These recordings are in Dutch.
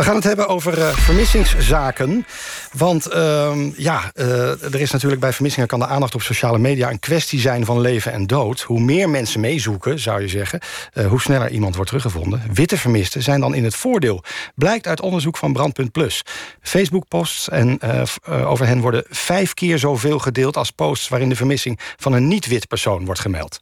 We gaan het hebben over uh, vermissingszaken. Want uh, ja, uh, er is natuurlijk bij vermissingen... kan de aandacht op sociale media een kwestie zijn van leven en dood. Hoe meer mensen meezoeken, zou je zeggen... Uh, hoe sneller iemand wordt teruggevonden. Witte vermisten zijn dan in het voordeel. Blijkt uit onderzoek van Brandpunt Plus. Facebook-posts en over hen worden vijf keer zoveel gedeeld... als posts waarin de vermissing van een niet-wit persoon wordt gemeld.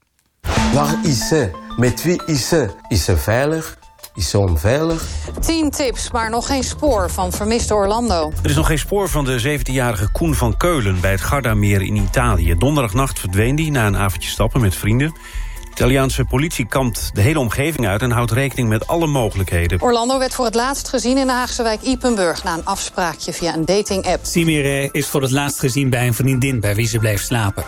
Waar is ze? Met wie is ze? Is ze veilig? Is ze onveilig? Tien tips, maar nog geen spoor van vermiste Orlando. Er is nog geen spoor van de 17-jarige Koen van Keulen... bij het Gardameer in Italië. Donderdagnacht verdween hij na een avondje stappen met vrienden. De Italiaanse politie kampt de hele omgeving uit... en houdt rekening met alle mogelijkheden. Orlando werd voor het laatst gezien in de Haagse wijk Ipenburg... na een afspraakje via een dating-app. Simire is voor het laatst gezien bij een vriendin... bij wie ze bleef slapen.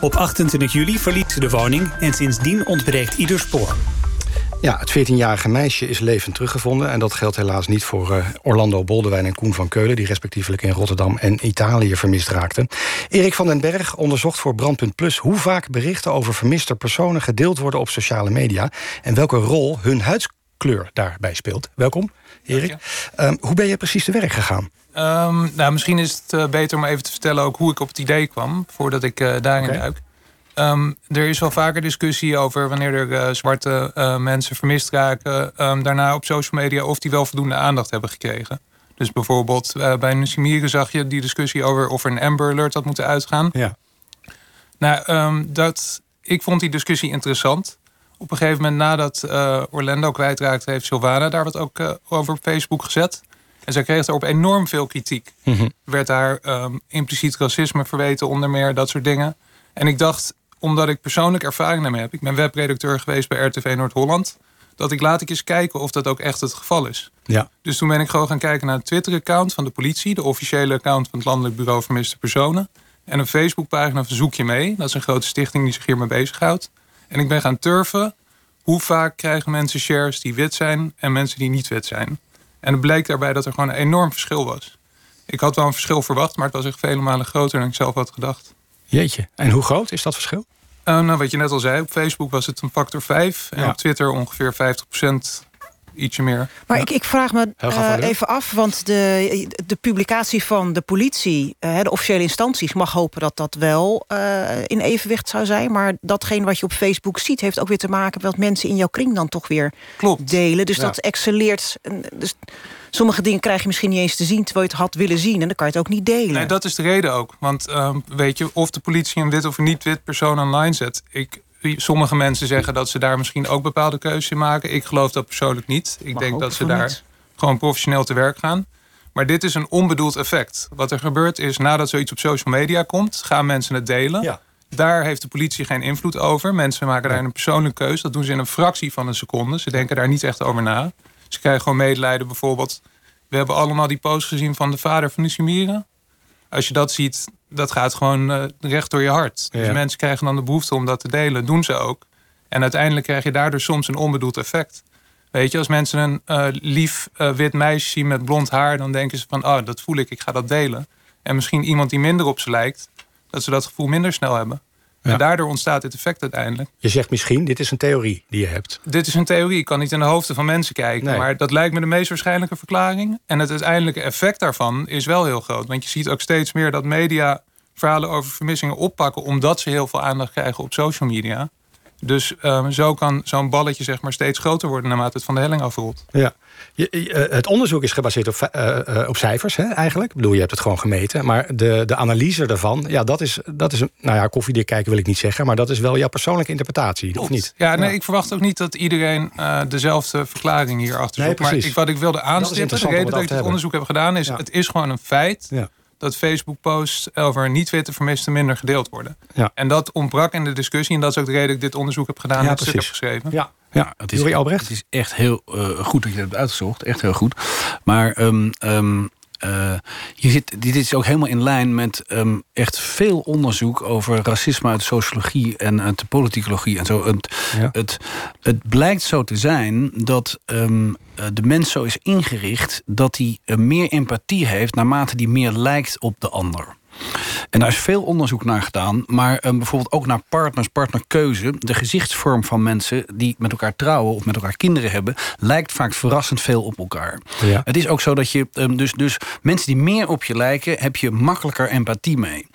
Op 28 juli verliet ze de woning en sindsdien ontbreekt ieder spoor. Ja, het 14-jarige meisje is levend teruggevonden. En dat geldt helaas niet voor uh, Orlando Boldewijn en Koen van Keulen... die respectievelijk in Rotterdam en Italië vermist raakten. Erik van den Berg onderzocht voor Brandpunt Plus... hoe vaak berichten over vermiste personen gedeeld worden op sociale media... en welke rol hun huidskleur daarbij speelt. Welkom, Erik. Um, hoe ben je precies te werk gegaan? Um, nou, misschien is het uh, beter om even te vertellen ook hoe ik op het idee kwam... voordat ik uh, daarin okay. duik. Um, er is wel vaker discussie over wanneer er uh, zwarte uh, mensen vermist raken. Um, daarna op social media of die wel voldoende aandacht hebben gekregen. Dus bijvoorbeeld uh, bij Nusimire zag je die discussie over of er een Amber Alert had moeten uitgaan. Ja. Nou, um, dat, ik vond die discussie interessant. Op een gegeven moment nadat Orlando kwijtraakte... heeft Sylvana daar wat ook over op Facebook gezet. En zij kreeg daarop enorm veel kritiek. Mm -hmm. Werd haar impliciet racisme verweten onder meer, dat soort dingen. En ik dacht, omdat ik persoonlijk ervaring daarmee heb. Ik ben webredacteur geweest bij RTV Noord-Holland. Dat ik laat ik eens kijken of dat ook echt het geval is. Ja. Dus toen ben ik gewoon gaan kijken naar het Twitter-account van de politie. De officiële account van het Landelijk Bureau Vermiste Personen. En een Facebookpagina van Zoek je mee. Dat is een grote stichting die zich hiermee bezighoudt. En ik ben gaan turven. Hoe vaak krijgen mensen shares die wit zijn en mensen die niet wit zijn. En het bleek daarbij dat er gewoon een enorm verschil was. Ik had wel een verschil verwacht, maar het was echt vele malen groter dan ik zelf had gedacht. Jeetje. En hoe groot is dat verschil? Uh, nou, wat je net al zei, op Facebook was het een factor 5. En Ja. op Twitter ongeveer 50 ietsje meer. Maar ik, ik vraag me uh, u. even af, want de, de publicatie van de politie, uh, de officiële instanties, mag hopen dat dat wel uh, in evenwicht zou zijn. Maar datgene wat je op Facebook ziet, heeft ook weer te maken met wat mensen in jouw kring dan toch weer Klopt. delen. Dus Ja. dat excelleert. Dus sommige dingen krijg je misschien niet eens te zien terwijl je het had willen zien. En dan kan je het ook niet delen. Nee, dat is de reden ook. Want ehm, weet je, of de politie een wit of een niet-wit persoon online zet. Ik, sommige mensen zeggen dat ze daar misschien ook bepaalde keuzes in maken. Ik geloof dat persoonlijk niet. Ik Mag denk dat ze daar gewoon professioneel te werk gaan. Maar dit is een onbedoeld effect. Wat er gebeurt is, nadat zoiets op social media komt... gaan mensen het delen. Ja. Daar heeft de politie geen invloed over. Mensen maken daar een persoonlijke keuze. Dat doen ze in een fractie van een seconde. Ze denken daar niet echt over na. Ze krijgen gewoon medelijden. Bijvoorbeeld, we hebben allemaal die post gezien van de vader van Nusimire. Als je dat ziet, dat gaat gewoon eh, recht door je hart. Dus mensen krijgen dan de behoefte om dat te delen. Doen ze ook. En uiteindelijk krijg je daardoor soms een onbedoeld effect. Weet je, als mensen een eh, lief eh, wit meisje zien met blond haar... dan denken ze van, oh, dat voel ik, ik ga dat delen. En misschien iemand die minder op ze lijkt... dat ze dat gevoel minder snel hebben. Ja. En daardoor ontstaat dit effect uiteindelijk. Je zegt misschien, dit is een theorie die je hebt. Dit is een theorie, ik kan niet in de hoofden van mensen kijken. Nee. Maar dat lijkt me de meest waarschijnlijke verklaring. En het uiteindelijke effect daarvan is wel heel groot. Want je ziet ook steeds meer dat media verhalen over vermissingen oppakken... omdat ze heel veel aandacht krijgen op social media. Dus ehm, zo kan zo'n balletje zeg maar, steeds groter worden... naarmate het van de helling afrolt. Ja. Je, je, eh, het onderzoek is gebaseerd op, eh, eh, op cijfers, hè, eigenlijk. Ik bedoel, je hebt het gewoon gemeten. Maar de, de analyse daarvan, ja, dat is, dat is. Nou ja, koffiedik kijken wil ik niet zeggen... maar dat is wel jouw persoonlijke interpretatie, of niet? Ja, nee, ik verwacht ook niet dat iedereen dezelfde verklaring hierachter Nee, zoekt. maar precies. ik, wat ik wilde aanstippen, de reden het dat ik te onderzoek heb gedaan... is Ja. het is gewoon een feit Ja. Dat Facebook-posts over niet-witte vermisten minder gedeeld worden. Ja. En dat ontbrak in de discussie. En dat is ook de reden dat ik dit onderzoek heb gedaan Ja, en het stuk heb geschreven. Ja. Ja, het is, Albrecht? het is echt heel eh, goed dat je dat hebt uitgezocht. Echt heel goed. Maar ehm, ehm, eh, je zit, dit is ook helemaal in lijn met ehm, echt veel onderzoek over racisme uit sociologie en uit de politicologie en zo. Het, Ja. het, het blijkt zo te zijn dat ehm, eh, de mens zo is ingericht dat hij eh, meer empathie heeft naarmate hij meer lijkt op de ander. En daar is veel onderzoek naar gedaan. Maar um, bijvoorbeeld ook naar partners, partnerkeuze. De gezichtsvorm van mensen die met elkaar trouwen of met elkaar kinderen hebben, lijkt vaak verrassend veel op elkaar. Ja. Het is ook zo dat je, um, dus, dus mensen die meer op je lijken, heb je makkelijker empathie mee.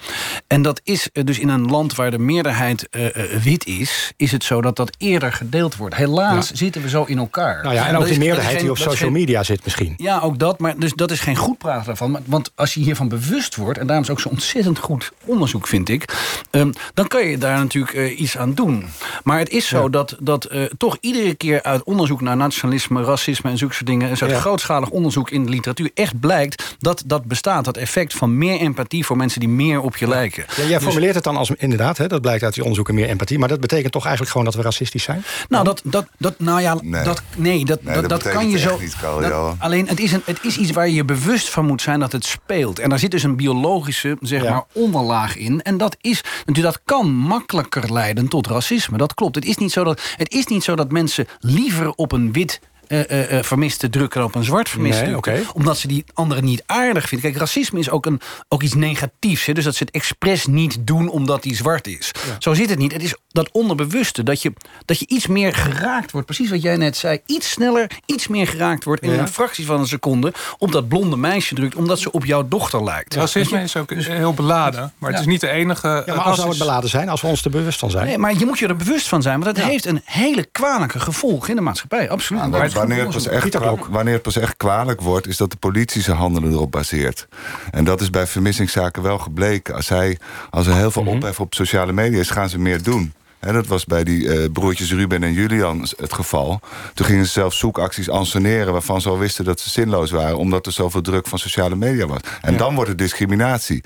En dat is uh, dus in een land waar de meerderheid uh, uh, wit is, is het zo dat dat eerder gedeeld wordt. Helaas ja. zitten we zo in elkaar. Nou ja, en ook de meerderheid die op social media zit misschien. Ja, ook dat. Maar dus dat is geen goed praten daarvan. Want als je hiervan bewust wordt, en daarom is ook zo ontzettend goed onderzoek, vind ik. Um, dan kan je daar natuurlijk uh, iets aan doen. Maar het is zo ja. dat, dat uh, toch iedere keer uit onderzoek naar nationalisme, racisme en zulke soort dingen, en zo'n ja. grootschalig onderzoek in de literatuur, echt blijkt dat dat bestaat. Dat effect van meer empathie voor mensen die meer op je lijken. Ja, jij dus, formuleert het dan als inderdaad, hè, dat blijkt uit die onderzoeken meer empathie. Maar dat betekent toch eigenlijk gewoon dat we racistisch zijn? Nou, dat, dat, dat, nou ja, nee. dat, nee, dat, nee, dat, dat, dat kan je zo. Niet, Carl, dat, alleen het is, een, het is iets waar je je bewust van moet zijn dat het speelt. En daar zit dus een biologische, zeg ja. maar, onderlaag in. En dat is natuurlijk, dat kan makkelijker leiden tot racisme. Dat klopt. Het is niet zo dat, het is niet zo dat mensen liever op een wit uh, uh, vermiste drukken op een zwart vermiste nee, drukken. Okay. Omdat ze die anderen niet aardig vinden. Kijk, racisme is ook, een, ook iets negatiefs. Hè? Dus dat ze het expres niet doen omdat die zwart is. Ja. Zo zit het niet. Het is dat onderbewuste. Dat je, dat je iets meer geraakt wordt. Precies wat jij net zei. Iets sneller, iets meer geraakt wordt. In ja. een fractie van een seconde. Op dat blonde meisje drukt. Omdat ze op jouw dochter lijkt. Racisme is ook heel beladen. Maar het is niet de enige... Ja, maar als zou het beladen zijn? Als we ons er bewust van zijn? Nee, maar je moet je er bewust van zijn. Want het heeft een hele kwalijke gevolg in de maatschappij. Absoluut. Wanneer het, pas echt, wanneer het pas echt kwalijk wordt... is dat de politie zijn handelen erop baseert. En dat is bij vermissingszaken wel gebleken. Als, hij, als er heel veel ophef op sociale media is... gaan ze meer doen. En dat was bij die uh, broertjes Ruben en Julian het geval. Toen gingen ze zelf zoekacties anseneren... waarvan ze al wisten dat ze zinloos waren... omdat er zoveel druk van sociale media was. En ja. dan wordt het discriminatie.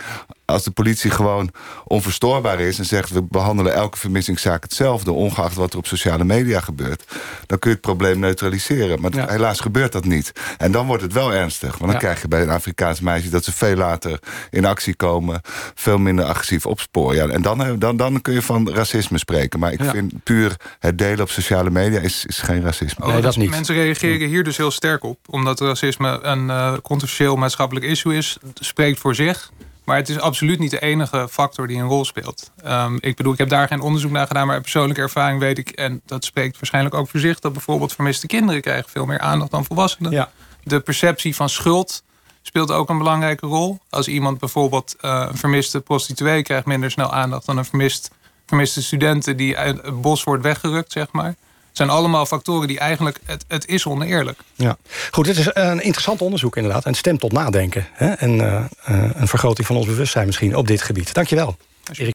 Als de politie gewoon onverstoorbaar is... en zegt we behandelen elke vermissingszaak hetzelfde... ongeacht wat er op sociale media gebeurt... dan kun je het probleem neutraliseren. Maar ja. helaas gebeurt dat niet. En dan wordt het wel ernstig. Want dan ja. krijg je bij een Afrikaans meisje... dat ze veel later in actie komen... veel minder agressief opsporen. Ja, en dan, dan, dan kun je van racisme spreken. Maar ik vind puur het delen op sociale media... is, is geen racisme. Oh, nee, dat niet. Mensen reageren hier dus heel sterk op. Omdat racisme een uh, controversieel maatschappelijk issue is. spreekt voor zich... Maar het is absoluut niet de enige factor die een rol speelt. Um, ik bedoel, ik heb daar geen onderzoek naar gedaan... maar uit persoonlijke ervaring weet ik... en dat spreekt waarschijnlijk ook voor zich... dat bijvoorbeeld vermiste kinderen krijgen veel meer aandacht dan volwassenen. Ja. De perceptie van schuld speelt ook een belangrijke rol. Als iemand bijvoorbeeld uh, een vermiste prostituee... krijgt minder snel aandacht dan een vermist, vermiste studenten... die uit het bos wordt weggerukt, zeg maar... Het zijn allemaal factoren die eigenlijk... Het, het is oneerlijk. Ja. Goed, dit is een interessant onderzoek inderdaad. En stemt tot nadenken. Hè? En uh, uh, een vergroting van ons bewustzijn misschien op dit gebied. Dank je wel.